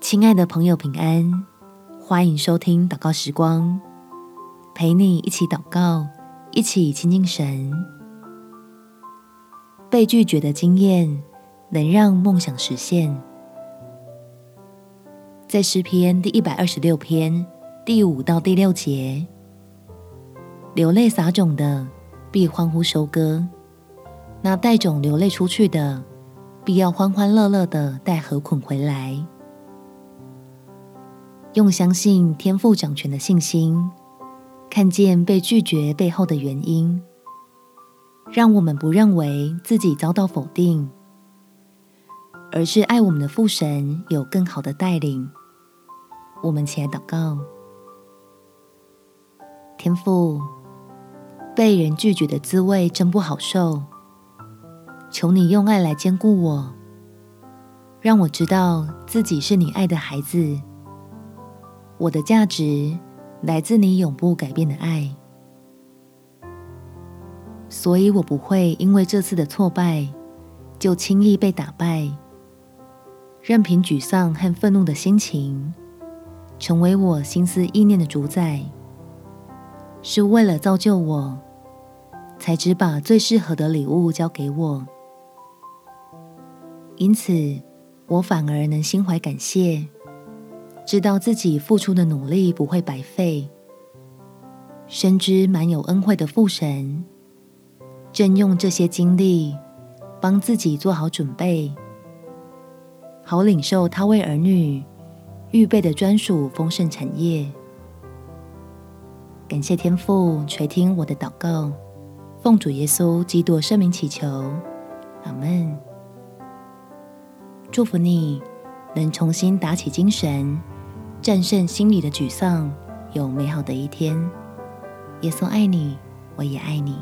亲爱的朋友，平安！欢迎收听祷告时光，陪你一起祷告，一起亲近神。被拒绝的经验能让梦想实现。在诗篇第一百二十六篇第五到第六节，流泪撒种的必欢呼收割，那带种流泪出去的，必要欢欢乐乐的带禾捆回来。用相信天父掌权的信心，看见被拒绝背后的原因，让我们不认为自己遭到否定，而是爱我们的父神有更好的带领。我们起来祷告，天父，被人拒绝的滋味真不好受，求你用爱来坚固我，让我知道自己是你爱的孩子。我的价值来自你永不改变的爱，所以我不会因为这次的挫败就轻易被打败，任凭沮丧和愤怒的心情成为我心思意念的主宰。是为了造就我，才只把最适合的礼物交给我，因此我反而能心怀感谢。知道自己付出的努力不会白费，深知满有恩惠的父神正用这些经历帮自己做好准备，好领受他为儿女预备的专属丰盛产业。感谢天父垂听我的祷告，奉主耶稣基督圣名祈求，阿门。祝福你能重新打起精神。战胜心里的沮丧，有美好的一天。耶稣爱你，我也爱你。